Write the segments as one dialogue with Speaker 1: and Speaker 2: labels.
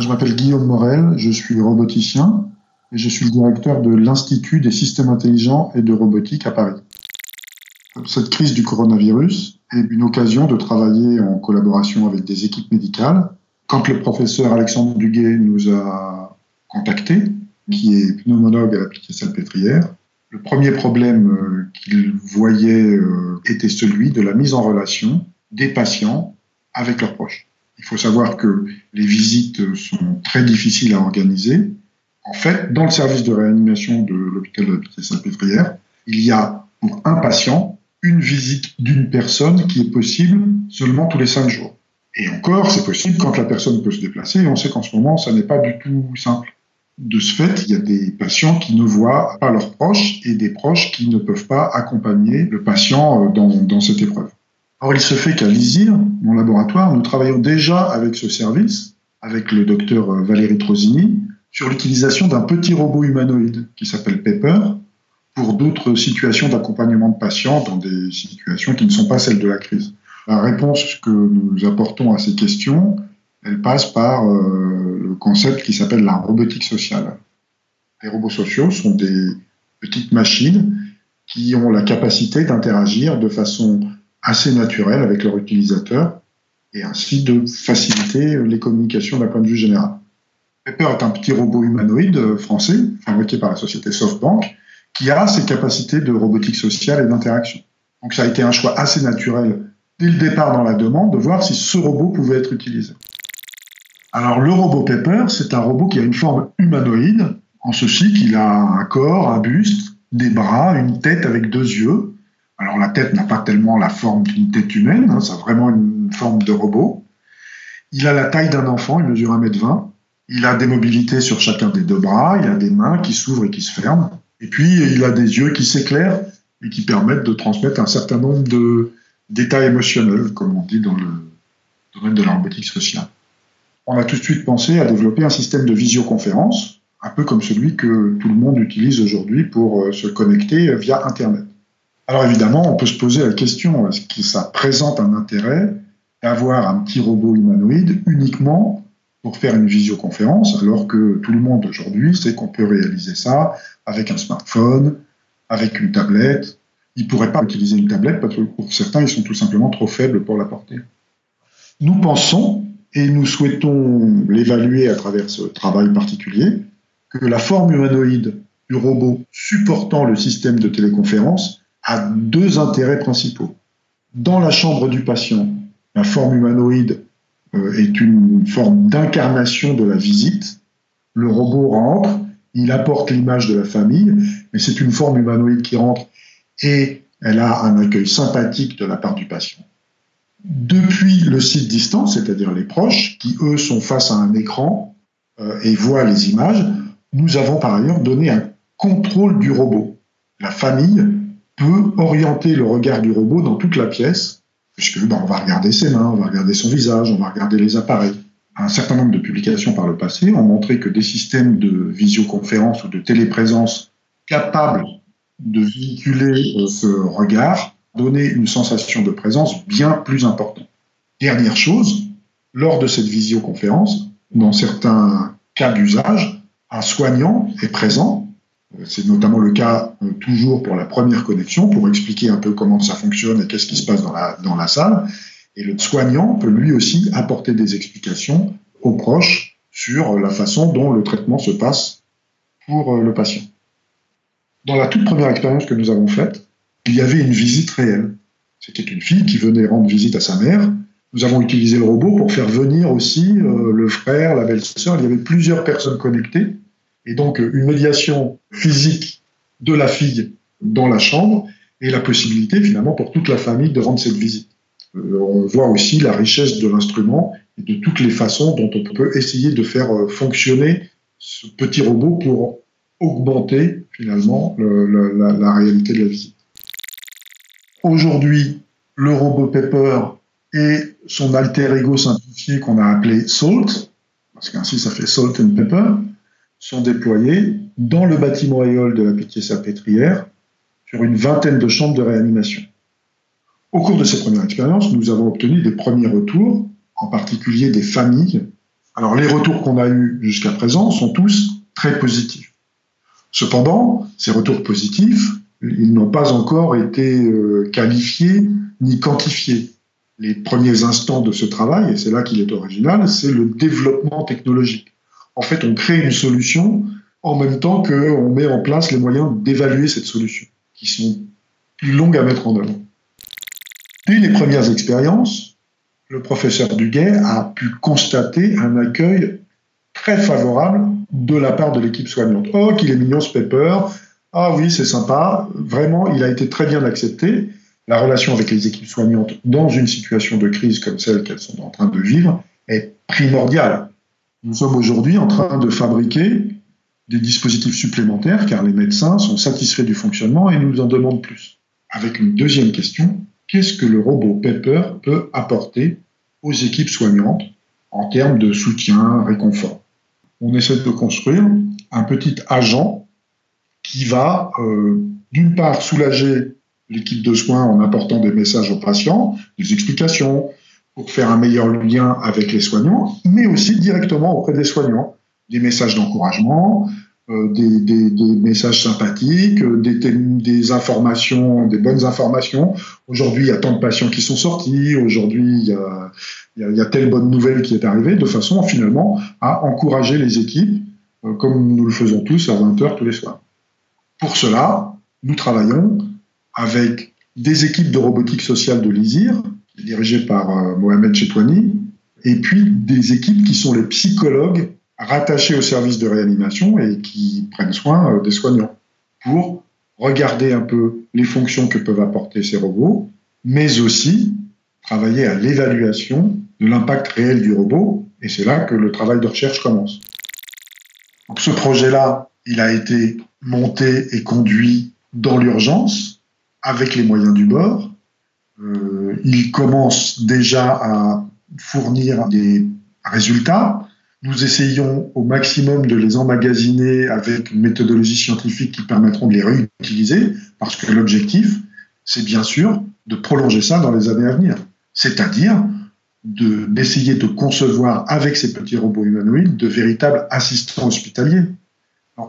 Speaker 1: Je m'appelle Guillaume Morel, je suis roboticien et je suis le directeur de l'Institut des systèmes intelligents et de robotique à Paris. Cette crise du coronavirus est une occasion de travailler en collaboration avec des équipes médicales. Quand le professeur Alexandre Duguay nous a contactés, qui est pneumologue à l'appliqué Salpêtrière, le premier problème euh, qu'il voyait euh, était celui de la mise en relation des patients avec leurs proches. Il faut savoir que les visites sont très difficiles à organiser. En fait, dans le service de réanimation de l'hôpital de la Salpêtrière, il y a pour un patient une visite d'une personne qui est possible seulement tous les cinq jours. Et encore, c'est possible quand la personne peut se déplacer. Et on sait qu'en ce moment, ça n'est pas du tout simple. De ce fait, il y a des patients qui ne voient pas leurs proches et des proches qui ne peuvent pas accompagner le patient euh, dans cette épreuve. Or, il se fait qu'à l'ISIR, mon laboratoire, nous travaillons déjà avec ce service, avec le docteur euh, Valérie Trosini, sur l'utilisation d'un petit robot humanoïde qui s'appelle Pepper pour d'autres situations d'accompagnement de patients dans des situations qui ne sont pas celles de la crise. La réponse que nous apportons à ces questions, elle passe par euh, le concept qui s'appelle la robotique sociale. Les robots sociaux sont des petites machines qui ont la capacité d'interagir de façon assez naturel avec leur utilisateur et ainsi de faciliter les communications d'un point de vue général. Pepper est un petit robot humanoïde français fabriqué par la société SoftBank qui a ses capacités de robotique sociale et d'interaction. Donc ça a été un choix assez naturel dès le départ dans la demande de voir si ce robot pouvait être utilisé. Alors le robot Pepper, c'est un robot qui a une forme humanoïde, en ceci qu'il a un corps, un buste, des bras, une tête avec deux yeux, alors la tête n'a pas tellement la forme d'une tête humaine, hein, c'est vraiment une forme de robot. Il a la taille d'un enfant, il mesure 1m20. Il a des mobilités sur chacun des deux bras, il a des mains qui s'ouvrent et qui se ferment. Et puis il a des yeux qui s'éclairent et qui permettent de transmettre un certain nombre de d'états émotionnels, comme on dit dans le domaine de la robotique sociale. On a tout de suite pensé à développer un système de visioconférence, un peu comme celui que tout le monde utilise aujourd'hui pour euh, se connecter via Internet. Alors évidemment, on peut se poser la question, est-ce que ça présente un intérêt d'avoir un petit robot humanoïde uniquement pour faire une visioconférence, alors que tout le monde aujourd'hui sait qu'on peut réaliser ça avec un smartphone, avec une tablette? Ils ne pourraient pas utiliser une tablette parce que pour certains, ils sont tout simplement trop faibles pour la porter. Nous pensons, et nous souhaitons l'évaluer à travers ce travail particulier, que la forme humanoïde du robot supportant le système de téléconférence a deux intérêts principaux. Dans la chambre du patient, la forme humanoïde euh, est une forme d'incarnation de la visite. Le robot rentre, il apporte l'image de la famille, mais c'est une forme humanoïde qui rentre et elle a un accueil sympathique de la part du patient. Depuis le site distance, c'est-à-dire les proches, qui eux sont face à un écran euh, et voient les images, nous avons par ailleurs donné un contrôle du robot. La famille peut orienter le regard du robot dans toute la pièce, puisque ben, on va regarder ses mains, on va regarder son visage, on va regarder les appareils. Un certain nombre de publications par le passé ont montré que des systèmes de visioconférence ou de téléprésence capables de véhiculer euh, ce regard donnaient une sensation de présence bien plus importante. Dernière chose, lors de cette visioconférence, dans certains cas d'usage, un soignant est présent c'est notamment le cas euh, toujours pour la première connexion, pour expliquer un peu comment ça fonctionne et qu'est-ce qui se passe dans la, dans la salle. Et le soignant peut lui aussi apporter des explications aux proches sur la façon dont le traitement se passe pour euh, le patient. Dans la toute première expérience que nous avons faite, il y avait une visite réelle. C'était une fille qui venait rendre visite à sa mère. Nous avons utilisé le robot pour faire venir aussi euh, le frère, la belle-sœur. Il y avait plusieurs personnes connectées et donc une médiation physique de la fille dans la chambre et la possibilité finalement pour toute la famille de rendre cette visite. Euh, on voit aussi la richesse de l'instrument et de toutes les façons dont on peut essayer de faire euh, fonctionner ce petit robot pour augmenter finalement la, la réalité de la visite. Aujourd'hui, le robot Pepper et son alter ego simplifié qu'on a appelé Salt, parce qu'ainsi ça fait Salt and Pepper, sont déployés dans le bâtiment éole de la Pitié-Salpêtrière sur une vingtaine de chambres de réanimation. Au cours de ces premières expériences, nous avons obtenu des premiers retours, en particulier des familles Alors les retours qu'on a eus jusqu'à présent sont tous très positifs. Cependant, ces retours positifs, ils n'ont pas encore été euh, qualifiés ni quantifiés. Les premiers instants de ce travail, et c'est là qu'il est original, c'est le développement technologique. En fait, on crée une solution en même temps qu'on met en place les moyens d'évaluer cette solution, qui sont plus longues à mettre en œuvre. Dès les premières expériences, le professeur Duguay a pu constater un accueil très favorable de la part de l'équipe soignante. Oh, qu'il est mignon ce Pepper. Ah oui, c'est sympa. Vraiment, il a été très bien accepté. La relation avec les équipes soignantes dans une situation de crise comme celle qu'elles sont en train de vivre est primordiale. Nous sommes aujourd'hui en train de fabriquer des dispositifs supplémentaires car les médecins sont satisfaits du fonctionnement et nous en demandent plus. Avec une deuxième question, qu'est-ce que le robot Pepper peut apporter aux équipes soignantes en termes de soutien, réconfort? On essaie de construire un petit agent qui va, euh, d'une part, soulager l'équipe de soins en apportant des messages aux patients, des explications, pour faire un meilleur lien avec les soignants, mais aussi directement auprès des soignants, des messages d'encouragement, euh, des, des, des, messages sympathiques, euh, des, des, informations, des bonnes informations. Aujourd'hui, il y a tant de patients qui sont sortis. Aujourd'hui, il y a, y a, telle bonne nouvelle qui est arrivée, de façon finalement à encourager les équipes, euh, comme nous le faisons tous à 20 heures tous les soirs. Pour cela, nous travaillons avec des équipes de robotique sociale de l'ISIR, dirigées par Mohamed Chetouani, et puis des équipes qui sont les psychologues rattachés au service de réanimation et qui prennent soin euh, des soignants pour regarder un peu les fonctions que peuvent apporter ces robots, mais aussi travailler à l'évaluation de l'impact réel du robot, et c'est là que le travail de recherche commence. Donc ce projet-là, il a été monté et conduit dans l'urgence, avec les moyens du bord. Euh, il déjà à fournir des résultats. Nous essayons au maximum de les emmagasiner avec une méthodologie scientifique qui permettront de les réutiliser, parce que l'objectif, c'est bien sûr de prolonger ça dans les années à venir. C'est-à-dire d'essayer de, concevoir avec ces petits robots humanoïdes de véritables assistants hospitaliers.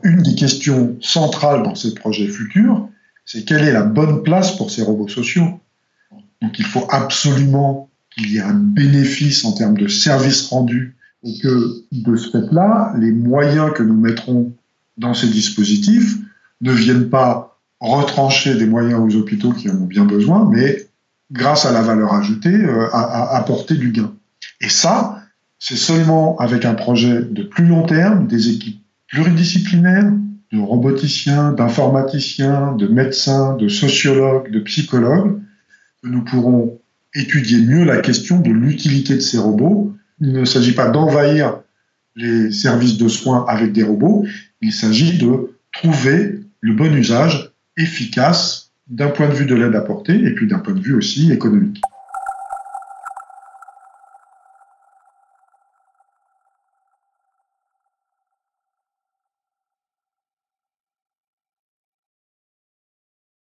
Speaker 1: une des questions centrales dans ces projets futurs, c'est quelle est la bonne place pour ces robots sociaux? Donc il faut absolument qu'il y ait un bénéfice en termes de services rendus et que de ce fait-là, les moyens que nous mettrons dans ces dispositifs ne viennent pas retrancher des moyens aux hôpitaux qui en ont bien besoin, mais grâce à la valeur ajoutée, euh, à, apporter du gain. Et ça, c'est seulement avec un projet de plus long terme, des équipes pluridisciplinaires, de roboticiens, d'informaticiens, de médecins, de sociologues, de psychologues, nous pourrons étudier mieux la question de l'utilité de ces robots il ne s'agit pas d'envahir les services de soins avec des robots, il s'agit de trouver le bon usage efficace d'un point de vue de l'aide apportée et puis d'un point de vue aussi économique.